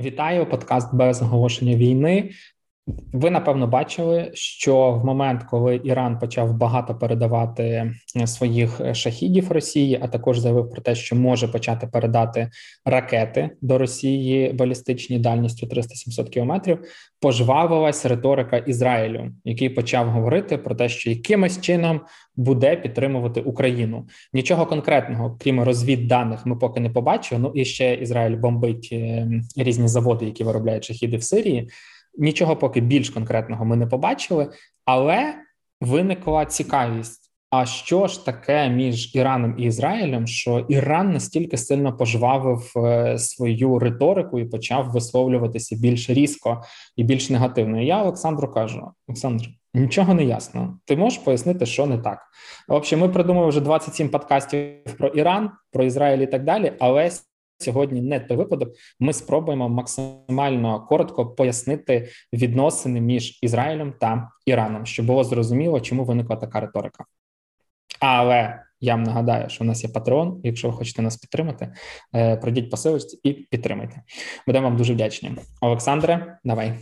Вітаю подкаст без оголошення війни. Ви напевно бачили, що в момент, коли Іран почав багато передавати е, своїх е, шахідів Росії, а також заявив про те, що може почати передати ракети до Росії балістичні дальністю 300-700 кілометрів, пожвавилась риторика Ізраїлю, який почав говорити про те, що якимось чином буде підтримувати Україну. Нічого конкретного, крім розвідданих, ми поки не побачили. Ну і ще Ізраїль бомбить е, різні заводи, які виробляють шахіди в Сирії. Нічого поки більш конкретного ми не побачили, але виникла цікавість. А що ж таке між Іраном і Ізраїлем? Що Іран настільки сильно пожвавив е, свою риторику і почав висловлюватися більш різко і більш негативно? І Я Олександру кажу: Олександр, нічого не ясно. Ти можеш пояснити, що не так? В общем, ми придумали вже 27 подкастів про Іран, про Ізраїль і так далі. Але Сьогодні не той випадок. Ми спробуємо максимально коротко пояснити відносини між Ізраїлем та Іраном, щоб було зрозуміло, чому виникла така риторика. Але я вам нагадаю, що в нас є патреон. Якщо ви хочете нас підтримати, е, пройдіть по і підтримайте. Будемо вам дуже вдячні. Олександре, давай.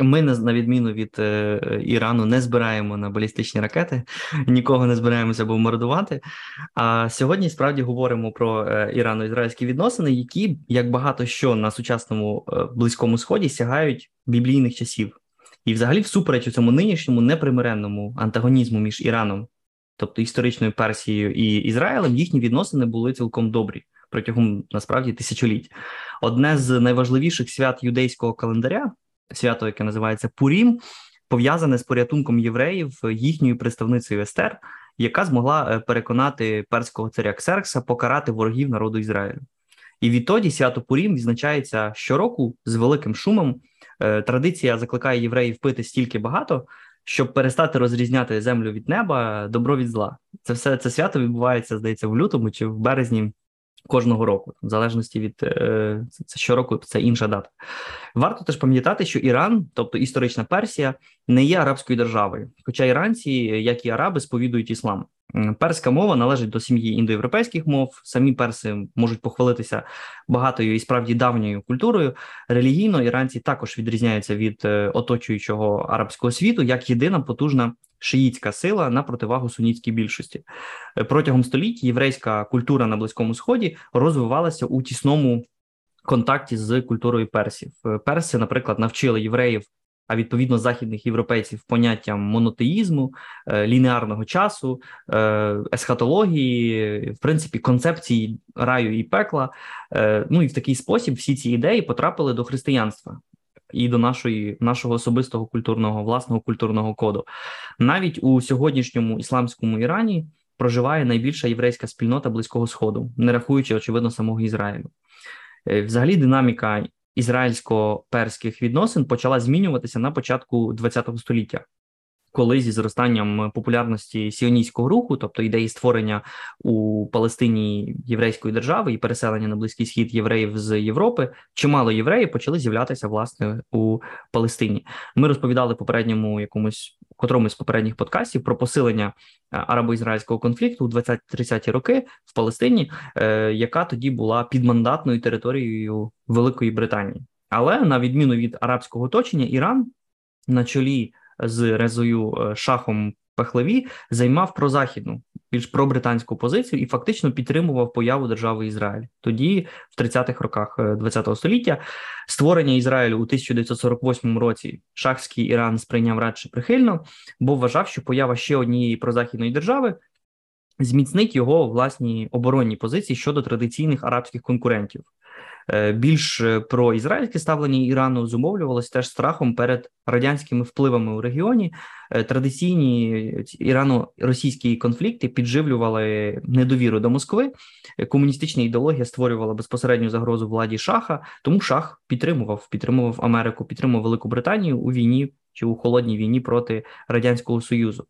Ми на відміну від е, Ірану не збираємо на балістичні ракети, нікого не збираємося бомбардувати. А сьогодні справді говоримо про е, ірано-ізраїльські відносини, які як багато що на сучасному е, близькому сході сягають біблійних часів, і, взагалі, всупереч у цьому нинішньому непримиренному антагонізму між Іраном, тобто історичною Персією і Ізраїлем, їхні відносини були цілком добрі протягом насправді тисячоліть. Одне з найважливіших свят юдейського календаря свято, яке називається Пурім, пов'язане з порятунком євреїв їхньою представницею Естер, яка змогла е, переконати перського царя Ксеркса покарати ворогів народу Ізраїлю. І відтоді свято Пурім відзначається щороку з великим шумом. Е, традиція закликає євреїв пити стільки багато, щоб перестати розрізняти землю від неба, добро від зла. Це все це свято відбувається, здається, в лютому чи в березні кожного року, в залежності від е, це щороку, це інша дата. Варто теж пам'ятати, що Іран, тобто історична Персія, не є арабською державою, хоча іранці, як і араби, сповідують іслам. Перська мова належить до сім'ї індоєвропейських мов. Самі перси можуть похвалитися багатою і справді давньою культурою. Релігійно іранці також відрізняються від е, оточуючого арабського світу як єдина потужна шиїтська сила на противагу сунітській більшості. Е, протягом століть єврейська культура на близькому сході розвивалася у тісному контакті з культурою персів. Е, перси, наприклад, навчили євреїв. А відповідно західних європейців поняттям монотеїзму, е, лінеарного часу, есхатології, в принципі, концепції раю і пекла. Ну і в такий спосіб всі ці ідеї потрапили до християнства і до нашої нашого особистого культурного власного культурного коду. Навіть у сьогоднішньому ісламському Ірані проживає найбільша єврейська спільнота близького сходу, не рахуючи очевидно самого Ізраїлю. Е, взагалі, динаміка ізраїльсько-перських відносин почала змінюватися на початку ХХ століття коли зі зростанням популярності сіоністського руху, тобто ідеї створення у Палестині єврейської держави і переселення на близький схід євреїв з Європи, чимало євреїв почали з'являтися власне у Палестині. Ми розповідали попередньому якомусь котрому з попередніх подкастів про посилення е, арабо-ізраїльського конфлікту у 20-30-ті роки в Палестині, е, яка тоді була підмандатною територією Великої Британії. Але на відміну від арабського оточення, Іран на чолі з Резою е, Шахом Пехлеві займав прозахідну, більш пробританську позицію і фактично підтримував появу держави Ізраїль. Тоді, в 30-х роках ХХ е, століття, створення Ізраїлю у 1948 році шахський Іран сприйняв радше прихильно, бо вважав, що поява ще однієї прозахідної держави. Зміцнить його власні оборонні позиції щодо традиційних арабських конкурентів. Е, більш е, про ізраїльське ставлення Ірану зумовлювалося теж страхом перед радянськими впливами у регіоні. Е, традиційні ірано-російські конфлікти підживлювали недовіру до Москви. Комуністична ідеологія створювала безпосередню загрозу владі шаха, тому шах підтримував, підтримував Америку, підтримував Велику Британію у війні чи у холодній війні проти радянського союзу.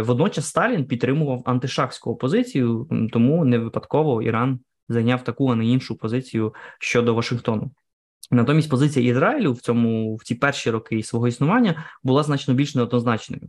Водночас Сталін підтримував антишахську опозицію, тому не випадково Іран зайняв таку, а не іншу позицію щодо Вашингтону. Натомість позиція Ізраїлю в цьому в ці перші роки свого існування була значно більш неоднозначною.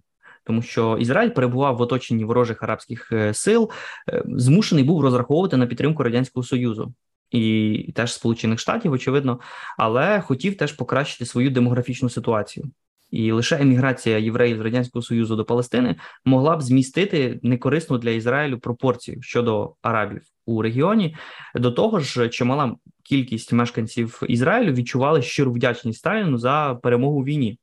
Тому що Ізраїль перебував в оточенні ворожих арабських е, сил, е, змушений був розраховувати на підтримку радянського союзу. і теж Сполучених Штатів, очевидно, але хотів теж покращити свою демографічну ситуацію. І лише еміграція євреїв з радянського союзу до Палестини могла б змістити некорисну для Ізраїлю пропорцію щодо арабів у регіоні. До того ж, чимала кількість мешканців Ізраїлю відчували щиру вдячність Сталіну за перемогу війні.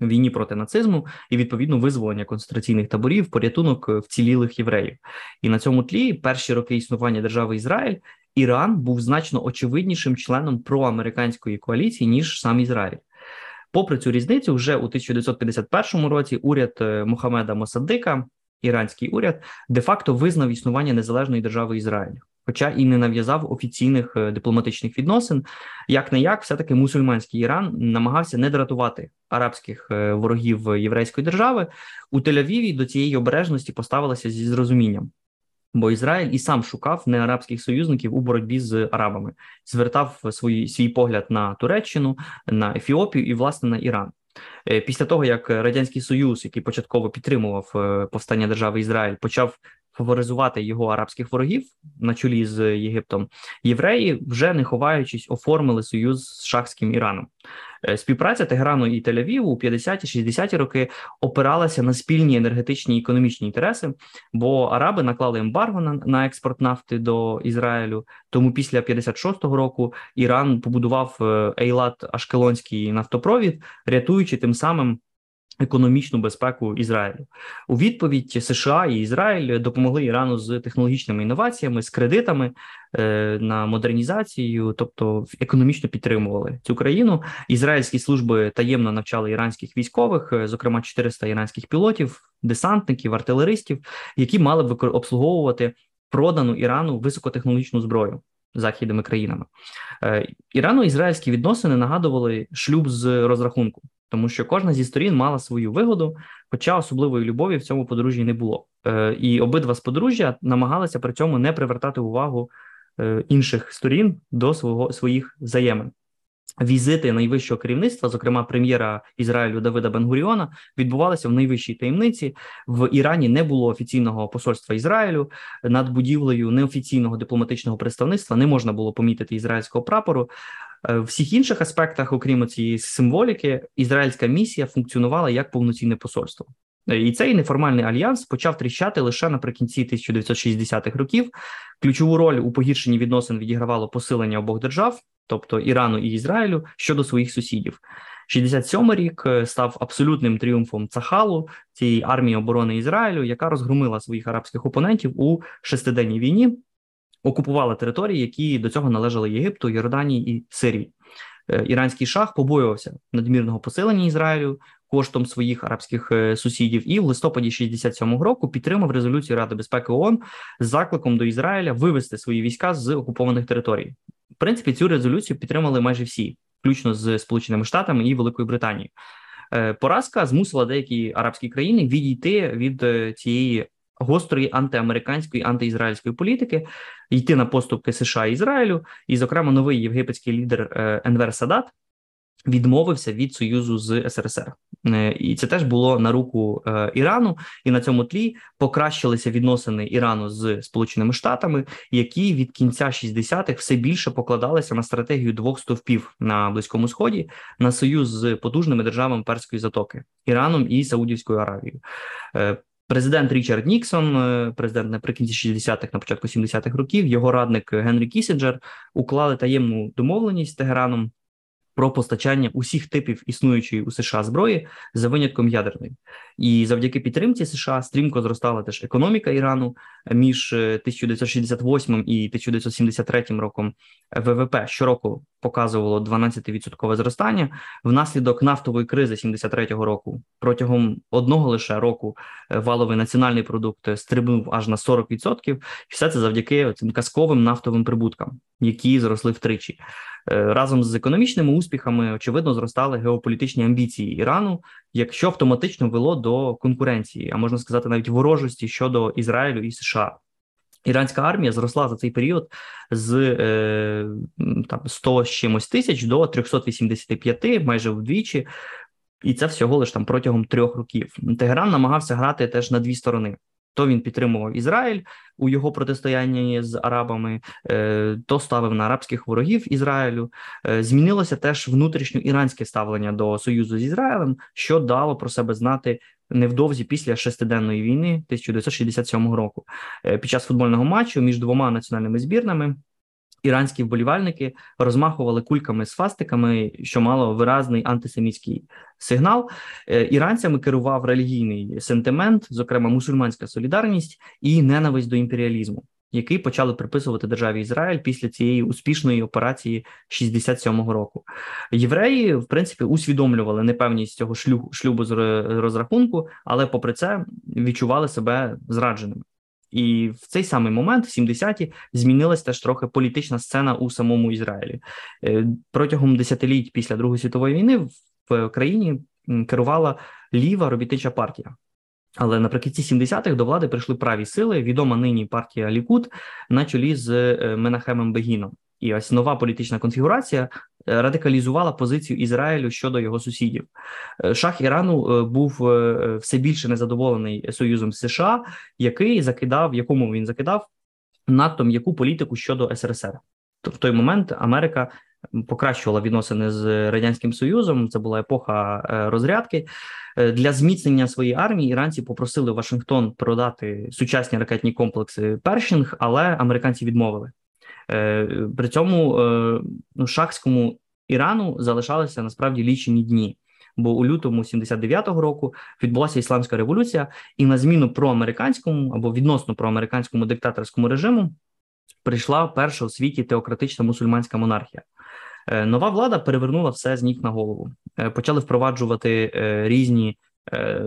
Війні проти нацизму і відповідно визволення концентраційних таборів, порятунок вцілілих євреїв, і на цьому тлі перші роки існування держави Ізраїль Іран був значно очевиднішим членом проамериканської коаліції ніж сам Ізраїль. Попри цю різницю, вже у 1951 році уряд е, Мухаммеда Мосаддика, іранський уряд, де-факто визнав існування незалежної держави Ізраїль, хоча і не нав'язав офіційних е, дипломатичних відносин. Як не як, все таки мусульманський Іран намагався не дратувати арабських е, ворогів єврейської держави у Тель-Авіві До цієї обережності поставилися зі зрозумінням. Бо Ізраїль і сам шукав неарабських союзників у боротьбі з арабами, звертав свій, свій погляд на Туреччину, на Ефіопію і власне на Іран. Е, після того як радянський союз, який початково підтримував е, повстання держави Ізраїль, почав фаворизувати його арабських ворогів на чолі з Єгиптом, євреї вже не ховаючись, оформили союз з шахським Іраном. Е, співпраця Тегерану і Тель-Авіву у 50-60-ті роки опиралася на спільні енергетичні і економічні інтереси, бо араби наклали ембарго на, на експорт нафти до Ізраїлю. Тому після 56-го року Іран побудував Ейлат Ашкелонський нафтопровід, рятуючи тим самим економічну безпеку Ізраїлю у відповідь США і Ізраїль допомогли Ірану з технологічними інноваціями, з кредитами е, на модернізацію, тобто економічно підтримували цю країну. Ізраїльські служби таємно навчали іранських військових, е, зокрема 400 іранських пілотів, десантників, артилеристів, які мали б обслуговувати продану Ірану високотехнологічну зброю. Західними країнами е, ірано-ізраїльські відносини нагадували шлюб з розрахунку тому що кожна зі сторін мала свою вигоду, хоча особливої любові в цьому подружжі не було. Е, І обидва з подружжя намагалися при цьому не привертати увагу е, інших сторін до свого своїх взаємин. Візити найвищого керівництва, зокрема прем'єра Ізраїлю Давида Бенгуріона, відбувалися в найвищій таємниці. В Ірані не було офіційного посольства Ізраїлю над будівлею неофіційного дипломатичного представництва. Не можна було помітити ізраїльського прапору. Е, в всіх інших аспектах, окрім цієї символіки, ізраїльська місія функціонувала як повноцінне посольство. Е, і цей неформальний альянс почав тріщати лише наприкінці 1960-х років. Ключову роль у погіршенні відносин відігравало посилення обох держав, тобто Ірану і Ізраїлю, щодо своїх сусідів. 67-й рік е, став абсолютним тріумфом Цахалу цієї армії оборони Ізраїлю, яка розгромила своїх арабських опонентів у шестиденній війні окупувала території, які до цього належали Єгипту, Йорданії і Сирії. Е, іранський шах побоювався надмірного посилення Ізраїлю коштом своїх арабських е, сусідів, і в листопаді 67-го року підтримав резолюцію Ради безпеки ООН з закликом до Ізраїля вивести свої війська з окупованих територій. В принципі, цю резолюцію підтримали майже всі, включно з Сполученими Штатами і Великою Британією. Е, поразка змусила деякі арабські країни відійти від цієї гострої антиамериканської антиізраїльської політики, йти на поступки США і Ізраїлю, і, зокрема, новий євгипетський лідер е, Енвер Садат. Відмовився від союзу з СРСР, е, і це теж було на руку е, Ірану, і на цьому тлі покращилися відносини Ірану з Сполученими Штатами, які від кінця 60-х все більше покладалися на стратегію двох стовпів на близькому сході на союз з потужними державами перської затоки Іраном і Саудівською Аравією. Президент Річард Ніксон, е, президент наприкінці 60-х, на початку 70-х років, його радник Генрі Кісінджер уклали таємну домовленість з Тегераном про постачання усіх типів існуючої у США зброї за винятком ядерної, і завдяки підтримці США стрімко зростала теж економіка Ірану між 1968 е, і 1973 роком. ВВП щороку показувало 12% зростання внаслідок нафтової кризи 73-го року. Протягом одного лише року е, валовий національний продукт стрибнув аж на 40%. І все це завдяки цим казковим нафтовим прибуткам, які зросли втричі. Е, разом з економічними успіхами очевидно зростали геополітичні амбіції Ірану, якщо автоматично вело до конкуренції, а можна сказати, навіть ворожості щодо Ізраїлю і США. Іранська армія зросла за цей період з е, там 100 з чимось тисяч до 385, майже вдвічі, і це всього лиш там протягом трьох років. Тегеран намагався грати теж на дві сторони. То він підтримував Ізраїль у його протистоянні з арабами, е, то ставив на арабських ворогів Ізраїлю. Е, змінилося теж внутрішньо іранське ставлення до союзу з Ізраїлем, що дало про себе знати невдовзі після шестиденної війни 1967 року. Е, під час футбольного матчу між двома національними збірнами іранські вболівальники розмахували кульками з фастиками, що мало виразний антисемітський сигнал. Е, іранцями керував релігійний сентимент, зокрема мусульманська солідарність і ненависть до імперіалізму. Який почали приписувати державі Ізраїль після цієї успішної операції 67-го року, євреї в принципі усвідомлювали непевність цього шлюбу шлюбу з розрахунку, але попри це відчували себе зрадженими. І в цей самий момент, в 70-ті, змінилась теж трохи політична сцена у самому Ізраїлі е, протягом десятиліть після Другої світової війни в країні керувала ліва робітнича партія. Але наприкінці 70-х до влади прийшли праві сили. Відома нині партія Лікут на чолі з е, Менахемом Бегіном. І ось нова політична конфігурація е, радикалізувала позицію Ізраїлю щодо його сусідів. Е, шах Ірану е, був все більше незадоволений союзом США, який закидав, якому він закидав надто м'яку політику щодо СРСР. В той момент Америка покращувала відносини з радянським союзом. Це була епоха розрядки. Для зміцнення своєї армії іранці попросили Вашингтон продати сучасні ракетні комплекси Першинг, але американці відмовили. Е, при цьому е, ну, шахському Ірану залишалися насправді лічені дні. Бо у лютому 79-го року відбулася ісламська революція, і на зміну проамериканському або відносно проамериканському диктаторському режиму прийшла перша у світі теократична мусульманська монархія. Е, нова влада перевернула все з ніг на голову. Почали впроваджувати різні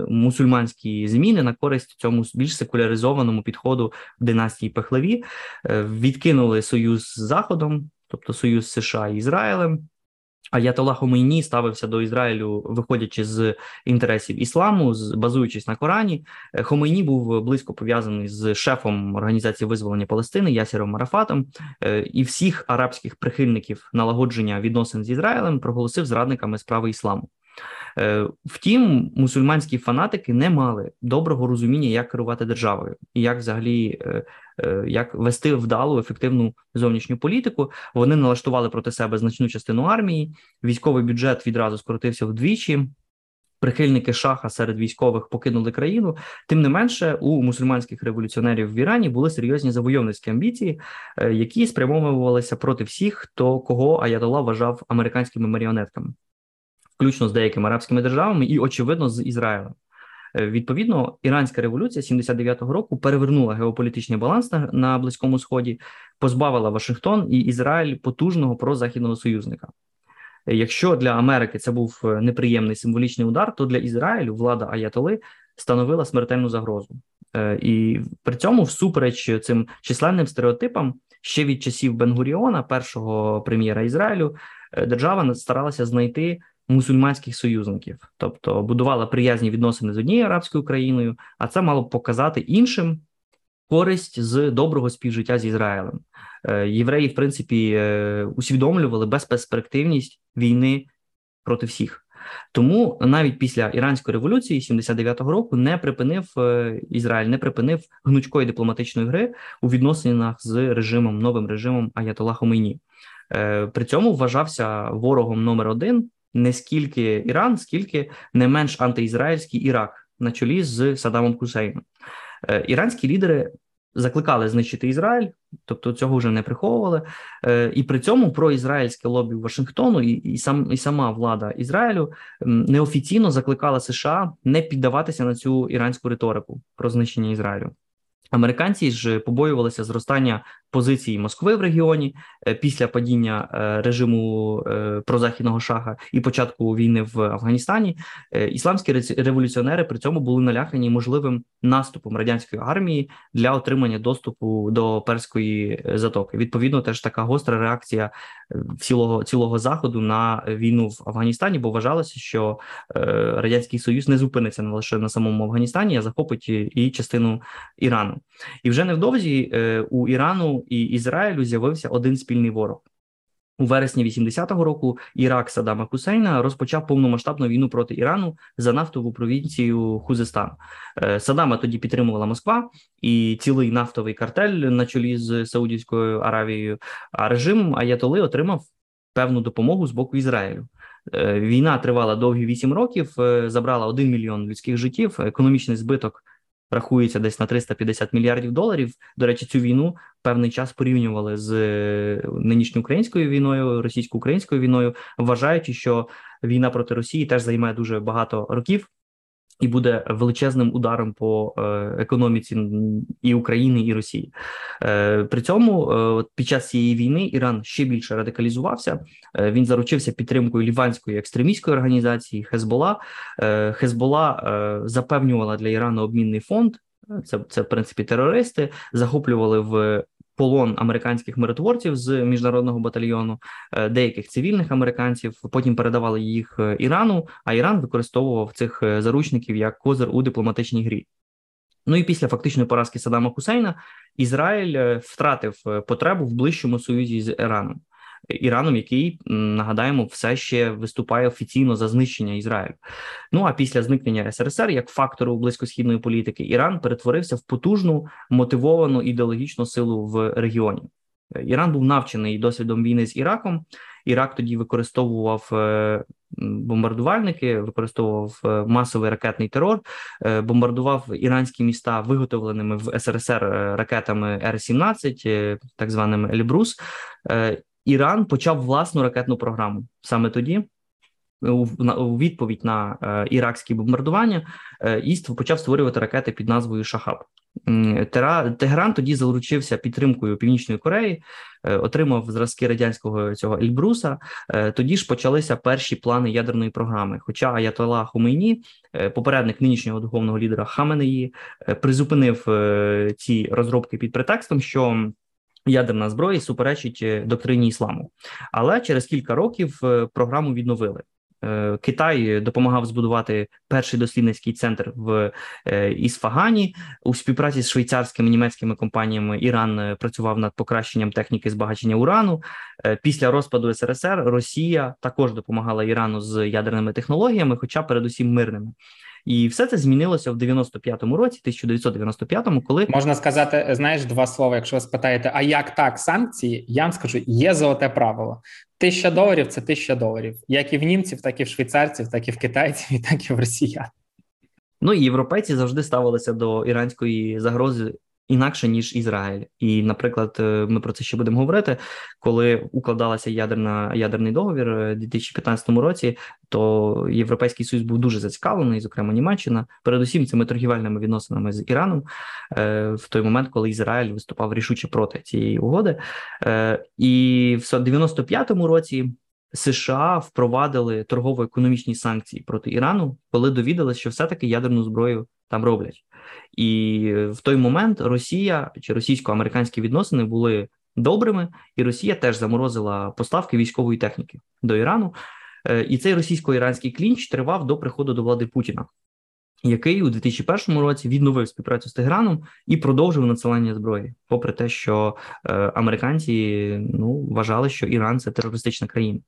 мусульманські зміни на користь цьому більш секуляризованому підходу в династії Пехлеві, е, відкинули союз з Заходом, тобто союз США і Ізраїлем. Аятолла Хомейні ставився до Ізраїлю, виходячи з інтересів ісламу, з базуючись на Корані. Е, Хомейні був близько пов'язаний з шефом організації визволення Палестини Ясіром Марафатом, і всіх арабських прихильників налагодження відносин з Ізраїлем проголосив зрадниками справи ісламу. Е, втім, мусульманські фанатики не мали доброго розуміння, як керувати державою і як взагалі е, е, як вести вдалу ефективну зовнішню політику. Вони налаштували проти себе значну частину армії. Військовий бюджет відразу скоротився вдвічі. Прихильники шаха серед військових покинули країну. Тим не менше, у мусульманських революціонерів в Ірані були серйозні завойовницькі амбіції, які спрямовувалися проти всіх, хто кого Аятолла вважав американськими маріонетками включно з деякими арабськими державами, і очевидно з Ізраїлем. Е, відповідно, іранська революція 79-го року перевернула геополітичний баланс на, на близькому сході, позбавила Вашингтон і Ізраїль потужного прозахідного союзника. Е, якщо для Америки це був е, неприємний символічний удар, то для Ізраїлю влада Аятоли становила смертельну загрозу, і при цьому, всупереч цим численним стереотипам, ще від часів Бенгуріона, першого прем'єра Ізраїлю, держава старалася знайти мусульманських союзників, тобто будувала приязні відносини з однією арабською країною, а це мало б показати іншим користь з доброго співжиття з Ізраїлем. Е, євреї, в принципі, е, усвідомлювали безперспективність війни проти всіх. Тому навіть після іранської революції 79-го року не припинив е, Ізраїль, не припинив гнучкої дипломатичної гри у відносинах з режимом новим режимом Аятолла Хомейні. При цьому вважався ворогом номер один не скільки Іран, скільки не менш антиізраїльський Ірак на чолі з Саддамом Хусейном. Е, іранські лідери закликали знищити Ізраїль, тобто цього вже не приховували. Е, і при цьому проізраїльське лобі Вашингтону і і, сам і сама влада Ізраїлю неофіційно закликала США не піддаватися на цю іранську риторику про знищення Ізраїлю. Американці ж побоювалися зростання позиції Москви в регіоні е, після падіння е, режиму е, прозахідного шаха і початку війни в Афганістані. Ісламські революціонери при цьому були налякані можливим наступом радянської армії для отримання доступу до перської затоки. Відповідно, теж така гостра реакція цілого цілого заходу на війну в Афганістані, бо вважалося, що радянський союз не зупиниться не лише на самому Афганістані, а захопить і частину Ірану. І вже невдовзі у Ірану і Ізраїлю з'явився один спільний ворог. У вересні 80-го року Ірак Саддама Хусейна розпочав повномасштабну війну проти Ірану за нафтову провінцію Хузестан. Е, Саддама тоді підтримувала Москва і цілий нафтовий картель на чолі з Саудівською Аравією. А режим Аятоли отримав певну допомогу з боку Ізраїлю. Е, війна тривала довгі вісім років, е, забрала один мільйон людських життів. Економічний збиток рахується десь на 350 мільярдів доларів. До речі, цю війну певний час порівнювали з е, нинішньою українською війною, російсько-українською війною, вважаючи, що війна проти Росії теж займає дуже багато років і буде величезним ударом по е, економіці і України і Росії. Е, При цьому е, під час цієї війни Іран ще більше радикалізувався. Він заручився підтримкою ліванської екстремістської організації Хезбола. Хезбола запевнювала для Ірану обмінний фонд. Це це в принципі терористи захоплювали в полон американських миротворців з міжнародного батальйону, е, деяких цивільних американців. Потім передавали їх е, Ірану. А Іран використовував цих е, заручників як козир у дипломатичній грі. Ну і після фактичної поразки Саддама Хусейна Ізраїль втратив потребу в ближчому союзі з Іраном. Іраном, який нагадаємо, все ще виступає офіційно за знищення Ізраїлю. Ну а після зникнення СРСР як фактору близькосхідної політики Іран перетворився в потужну мотивовану ідеологічну силу в регіоні. Іран був навчений досвідом війни з Іраком. Ірак тоді використовував е, бомбардувальники, використовував е, масовий ракетний терор, е, бомбардував іранські міста виготовленими в СРСР ракетами Р-17, так званими Ельбрус. Іран почав власну ракетну програму саме тоді. У відповідь на е, іракські бомбардування е, Іст почав створювати ракети під назвою Шахаб. Тегеран тоді залучився підтримкою Північної Кореї, е, отримав зразки радянського цього Ельбруса. Е, тоді ж почалися перші плани ядерної програми. Хоча Аятола Хомейні, е, попередник нинішнього духовного лідера Хаменеї, е, призупинив е, ці розробки під претекстом, що ядерна зброя суперечить е, доктрині ісламу. Але через кілька років е, програму відновили. Е, Китай допомагав збудувати перший дослідницький центр в Ісфагані у співпраці з швейцарськими німецькими компаніями. Іран працював над покращенням техніки збагачення урану. Після розпаду СРСР Росія також допомагала Ірану з ядерними технологіями, хоча передусім мирними. І все це змінилося в 95-му році, 1995-му, коли можна сказати, знаєш, два слова. Якщо ви спитаєте, а як так санкції? Я вам скажу, є золоте правило. Тисяча доларів це тисяча доларів, як і в німців, так і в швейцарців, так і в китайців, і так і в росіян. Ну і європейці завжди ставилися до іранської загрози інакше ніж Ізраїль, і, наприклад, е, ми про це ще будемо говорити. Коли укладалася ядерна ядерний договір у 2015 році, то європейський союз був дуже зацікавлений, зокрема Німеччина, передусім цими торгівельними відносинами з Іраном е, в той момент, коли Ізраїль виступав рішуче проти цієї угоди, е, і в 95-му році. США впровадили торгово-економічні санкції проти Ірану, коли довідалися, що все таки ядерну зброю там роблять. І в той момент Росія чи російсько-американські відносини були добрими, і Росія теж заморозила поставки військової техніки до Ірану. Е, і цей російсько-іранський клінч тривав до приходу до влади Путіна, який у 2001 році відновив співпрацю з Теграном і продовжив надсилання зброї, попри те, що е, американці ну вважали, що Іран це терористична країна.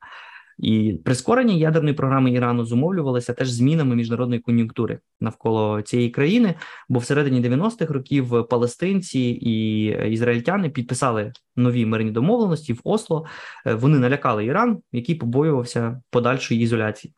І прискорення ядерної програми Ірану зумовлювалося теж змінами міжнародної кон'юнктури навколо цієї країни. Бо всередині 90-х років палестинці і ізраїльтяни підписали нові мирні домовленості в Осло. Е, вони налякали Іран, який побоювався подальшої ізоляції.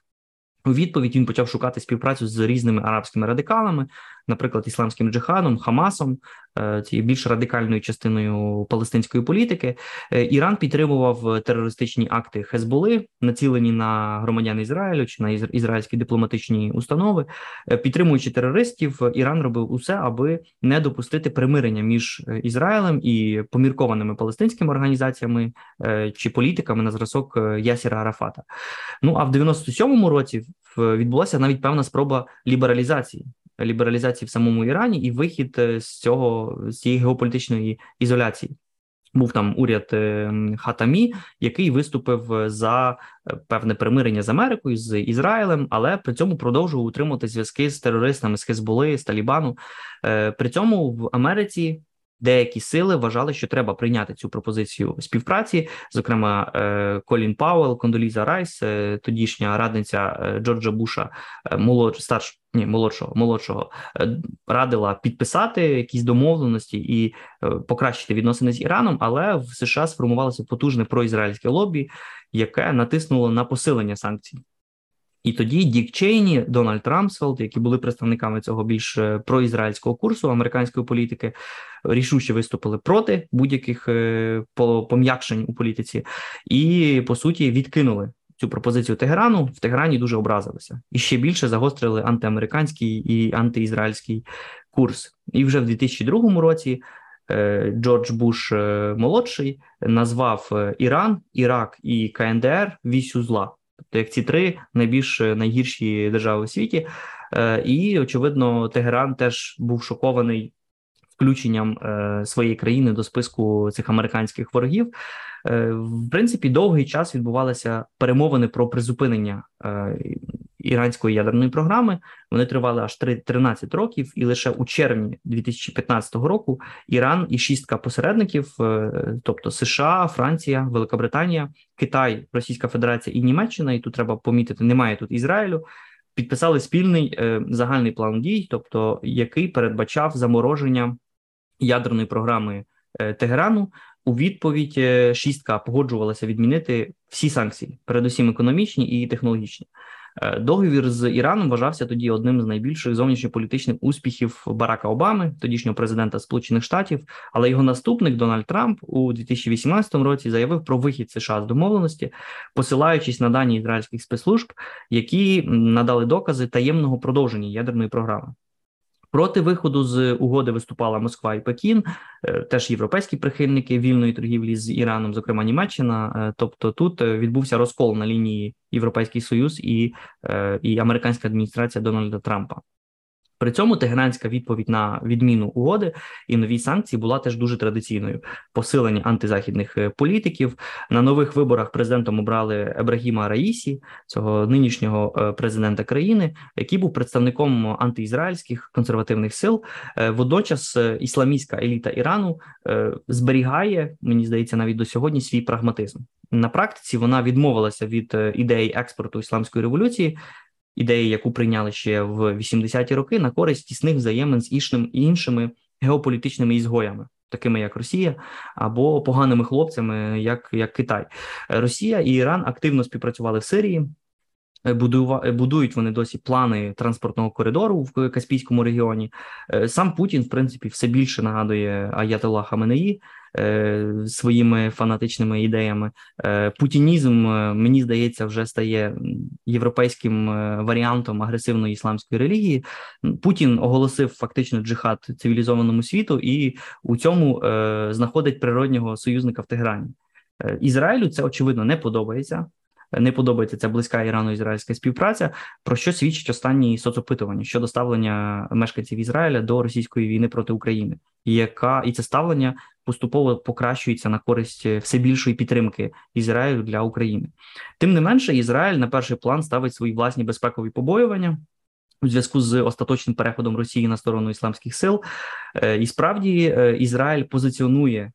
У відповідь він почав шукати співпрацю з різними арабськими радикалами, наприклад, ісламським джихадом, Хамасом, е, цією більш радикальною частиною палестинської політики. Е, Іран підтримував терористичні акти Хезболи, націлені на громадян Ізраїлю чи на ізраїльські дипломатичні установи. Е, підтримуючи терористів, Іран робив усе, аби не допустити примирення між Ізраїлем і поміркованими палестинськими організаціями чи політиками на зразок Ясіра Арафата. Ну а в 97-му році відбулася навіть певна спроба лібералізації лібералізації в самому Ірані і вихід е, з цього з цієї геополітичної ізоляції. Був там уряд е, Хатамі, який виступив за е, певне примирення з Америкою з Ізраїлем, але при цьому продовжував утримувати зв'язки з терористами з Хезболи, з Талібану. При цьому в Америці деякі сили вважали, що треба прийняти цю пропозицію співпраці. Зокрема, е, Колін Пауел, Кондоліза Райс, е, тодішня радниця е, Джорджа Буша, молодш, старш, ні, молодшого молодшого, радила підписати якісь домовленості і покращити відносини з Іраном, але в США сформувалося потужне проізраїльське лобі, яке натиснуло на посилення санкцій. І тоді Дік Чейні, Дональд Рамсфелд, які були представниками цього більш е, проізраїльського курсу американської політики, рішуче виступили проти будь-яких е, пом'якшень у політиці, і по суті відкинули цю пропозицію Тегерану. В Тегерані дуже образилися і ще більше загострили антиамериканський і антиізраїльський курс. І вже в 2002 році. Е, Джордж Буш молодший назвав Іран, Ірак і КНДР вісю зла. Тобто, як ці три найбільш е, найгірші держави у світі, е, і очевидно, Тегеран теж був шокований включенням е, своєї країни до списку цих американських ворогів. В принципі, довгий час відбувалися перемовини про призупинення іранської ядерної програми. Вони тривали аж 13 років, і лише у червні 2015 року Іран і шістка посередників, е, тобто США, Франція, Велика Британія, Китай, Російська Федерація і Німеччина. І тут треба помітити, немає тут Ізраїлю. Підписали спільний е, загальний план дій, тобто який передбачав замороження ядерної програми е, Тегерану. У відповідь шістка погоджувалася відмінити всі санкції, передусім економічні і технологічні. Е, договір з Іраном вважався тоді одним з найбільших зовнішньополітичних успіхів Барака Обами, тодішнього президента Сполучених Штатів. Але його наступник Дональд Трамп у 2018 році заявив про вихід США з домовленості, посилаючись на дані ізраїльських спецслужб, які надали докази таємного продовження ядерної програми. Проти виходу з угоди виступала Москва і Пекін, е, теж європейські прихильники вільної торгівлі з Іраном, зокрема Німеччина. Е, тобто тут е, відбувся розкол на лінії Європейський Союз і, і американська адміністрація Дональда Трампа. При цьому тегеранська відповідь на відміну угоди і нові санкції була теж дуже традиційною. Посилення антизахідних е, політиків на нових виборах президентом обрали Ебрагіма Раїсі, цього нинішнього е, президента країни, який був представником антиізраїльських консервативних сил. Е, водночас ісламістська еліта Ірану зберігає, мені здається, навіть до сьогодні свій прагматизм. На практиці вона відмовилася від ідеї експорту ісламської революції ідеї, яку прийняли ще в 80-ті роки, на користь тісних взаємин з іншими геополітичними ізгоями. Такими як Росія або поганими хлопцями, як як Китай, Росія і Іран активно співпрацювали в Сирії, будують вони досі плани транспортного коридору в Каспійському регіоні. Сам Путін, в принципі, все більше нагадує Аятолла Хаменеї, Е, своїми фанатичними ідеями. Е, путінізм, е, мені здається, вже стає європейським варіантом агресивної ісламської релігії. Путін оголосив фактично джихад цивілізованому світу і у цьому знаходить природнього союзника в Теграні. Ізраїлю це очевидно не подобається не подобається ця близька ірано-ізраїльська співпраця, про що свідчить останні соцопитування щодо ставлення мешканців Ізраїля до російської війни проти України, яка і це ставлення поступово покращується на користь все більшої підтримки Ізраїлю для України. Тим не менше, Ізраїль на перший план ставить свої власні безпекові побоювання. У зв'язку з остаточним переходом Росії на сторону ісламських сил, е, і справді е, Ізраїль позиціонує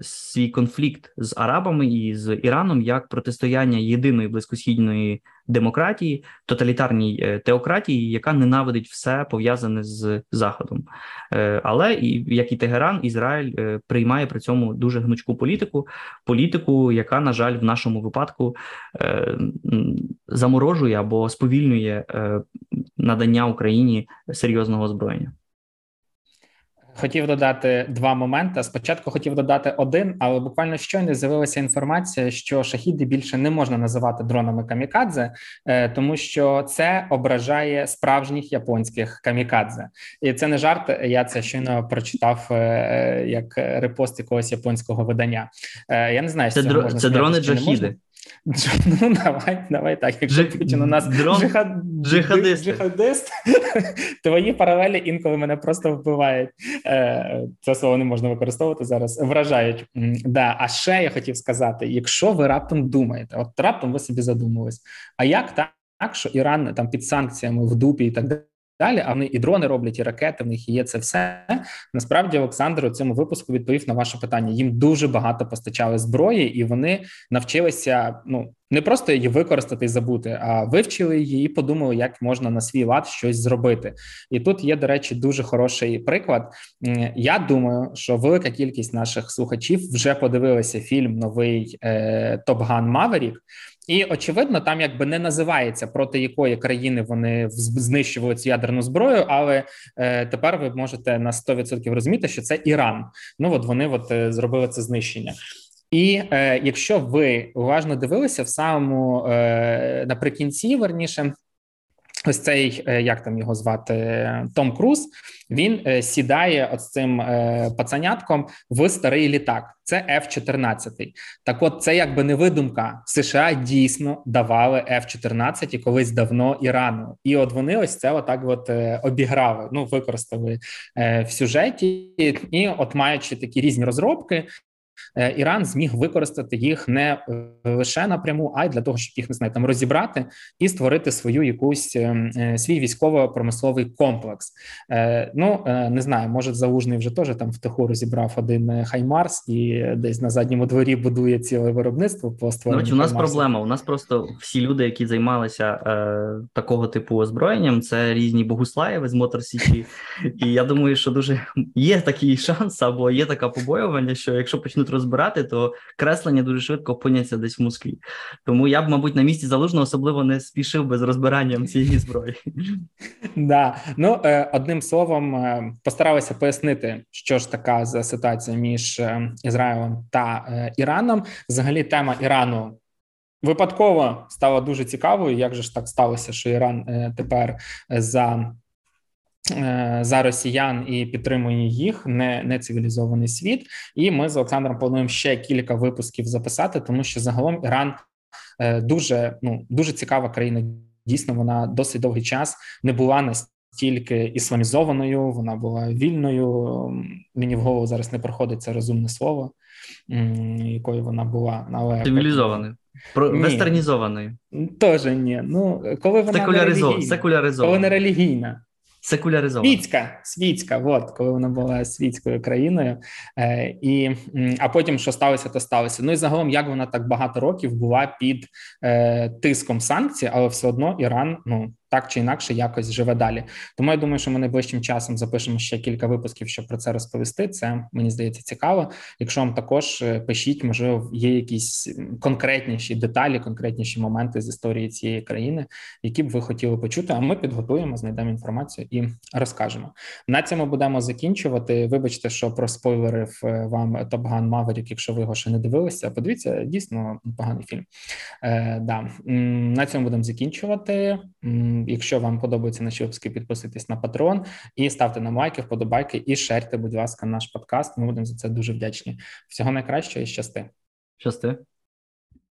свій конфлікт з Арабами і з Іраном як протистояння єдиної близькосхідної демократії, тоталітарній е, теократії, яка ненавидить все пов'язане з Заходом. Е, але і як і Тегеран, Ізраїль е, приймає при цьому дуже гнучку політику, політику, яка, на жаль, в нашому випадку заморожує або сповільнює надання Україні серйозного озброєння. Хотів додати два моменти. Спочатку хотів додати один, але буквально щойно з'явилася інформація, що шахіди більше не можна називати дронами камікадзе, е, тому що це ображає справжніх японських камікадзе, і це не жарт. Я це щойно прочитав е, як репост якогось японського видання. Е, я не знаю, це, дро... це дрони джахіди. Ну, давай, давай так. Якщо Джи... Путін у нас дрон... джихад... джихадист. джихадист, твої паралелі інколи мене просто вбивають. Е, це слово не можна використовувати зараз. Вражають. Да. А ще я хотів сказати: якщо ви раптом думаєте, от раптом ви собі задумались, а як так, що Іран там під санкціями в дупі і так далі. А вони і дрони роблять, і ракети. В них є це все. Насправді, Олександр у цьому випуску відповів на ваше питання. Їм дуже багато постачали зброї, і вони навчилися ну не просто її використати і забути, а вивчили її і подумали, як можна на свій лад щось зробити. І тут є, до речі, дуже хороший приклад. Я думаю, що велика кількість наших слухачів вже подивилися фільм новий Top Gun Maverick. І очевидно, там якби не називається проти якої країни вони знищували цю ядерну зброю, але е, тепер ви можете на 100% розуміти, що це Іран. Ну от вони от е, зробили це знищення. І е, якщо ви уважно дивилися в самому е, наприкінці, верніше Ось цей, е, як там його звати, Том Круз. Він е, сідає от цим е, пацанятком в старий літак. Це F-14. Так, от це якби не видумка. США дійсно давали F-14 колись давно Ірану, і от вони ось це отак от обіграли. Ну використали в сюжеті, і от маючи такі різні розробки, Іран зміг використати їх не е, лише напряму, а й для того, щоб їх не знаю, там розібрати і створити свою якусь е, свій військово-промисловий комплекс. Ну не знаю, може залужний вже теж там втиху розібрав один Хаймарс і десь на задньому дворі будує ціле виробництво по створенню. Ну, у нас проблема. У нас просто всі люди, які займалися е, такого типу озброєнням, це різні богуслаєви з Мотор Січі. І я думаю, що дуже є такий шанс або є така побоювання, що якщо почнуть почнуть розбирати, то креслення дуже швидко опиняться десь в Москві. Тому я б, мабуть, на місці залужного особливо не спішив би з розбиранням цієї зброї. Да, ну е, одним словом, е, постаралися пояснити, що ж така за ситуація між е, Ізраїлем та Іраном. Взагалі, тема Ірану. Випадково стала дуже цікавою. Як же ж так сталося, що Іран тепер за за росіян і підтримує їх не не цивілізований світ. І ми з Олександром плануємо ще кілька випусків записати, тому що загалом Іран е, дуже ну дуже цікава країна. Дійсно, вона досить довгий час не була настільки ісламізованою. Вона була вільною. Мені в голову зараз не проходить це розумне слово, якою вона була але цивілізованою. Про вестернізованою. Теж ні. Ну коли вона Секуляризо... не коли не релігійна. Секуляризована. Світська, світська, от коли вона була світською країною, е, і а потім що сталося, то сталося. Ну і загалом, як вона так багато років була під е, тиском санкцій, але все одно Іран ну так чи інакше якось живе далі. Тому я думаю, що ми найближчим часом запишемо ще кілька випусків, щоб про це розповісти. Це мені здається цікаво. Якщо вам також е, пишіть, можливо, є якісь конкретніші деталі, конкретніші моменти з історії цієї країни, які б ви хотіли почути. А ми підготуємо, знайдемо інформацію і розкажемо. На цьому будемо закінчувати. Вибачте, що про спойлерив е, вам Gun Maverick, якщо ви його ще не дивилися. Подивіться, дійсно поганий фільм. Е, да. На цьому будемо закінчувати. Якщо вам подобаються наші випуски, підписуйтесь на Patreon і ставте нам лайки, вподобайки і шерте, будь ласка, наш подкаст. Ми будемо за це дуже вдячні. Всього найкращого і щасти. Щасти.